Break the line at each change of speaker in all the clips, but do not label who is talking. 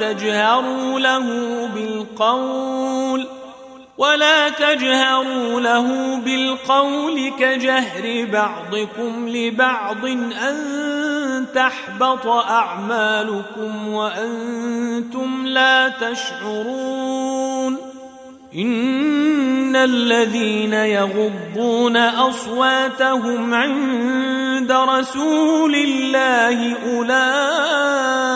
تجهروا له بالقول ولا تجهروا له بالقول كجهر بعضكم لبعض أن تحبط أعمالكم وأنتم لا تشعرون إن الذين يغضون أصواتهم عند رسول الله أولئك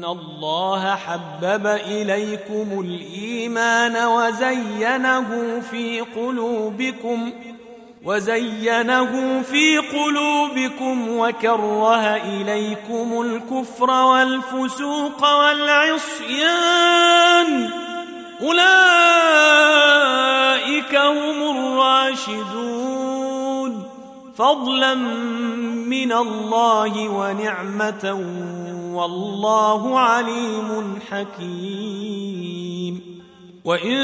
إن الله حبب إليكم الإيمان وزينه في قلوبكم وزينه في قلوبكم وكره إليكم الكفر والفسوق والعصيان أولئك هم الراشدون فضلا من الله ونعمة والله عليم حكيم وإن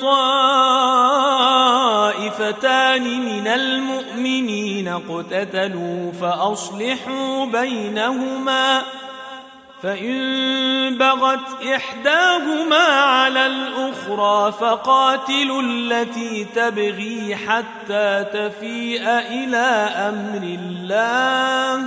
طائفتان من المؤمنين اقتتلوا فأصلحوا بينهما فإن بغت إحداهما على الأخرى فقاتلوا التي تبغي حتى تفيء إلى أمر الله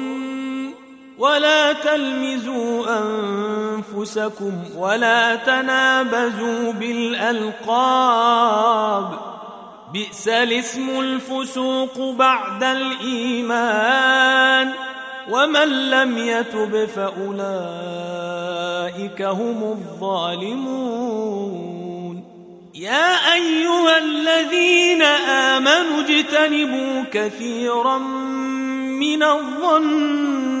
ولا تلمزوا انفسكم ولا تنابزوا بالالقاب بئس الاسم الفسوق بعد الايمان ومن لم يتب فاولئك هم الظالمون يا ايها الذين امنوا اجتنبوا كثيرا من الظن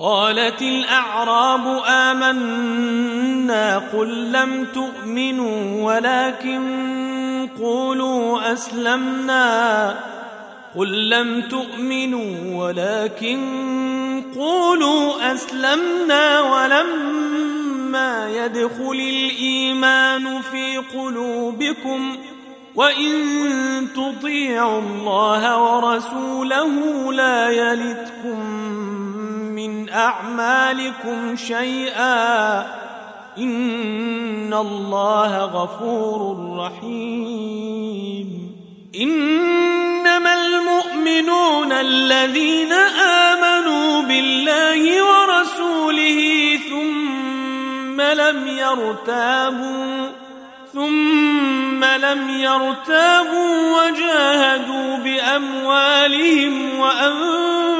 قالت الأعراب آمنا قل لم تؤمنوا ولكن قولوا أسلمنا قل لم تؤمنوا ولكن قولوا أسلمنا ولما يدخل الإيمان في قلوبكم وإن تطيعوا الله ورسوله لا يلتكم من أعمالكم شيئا إن الله غفور رحيم إنما المؤمنون الذين آمنوا بالله ورسوله ثم لم يرتابوا ثم لم يرتابوا وجاهدوا بأموالهم وأنفسهم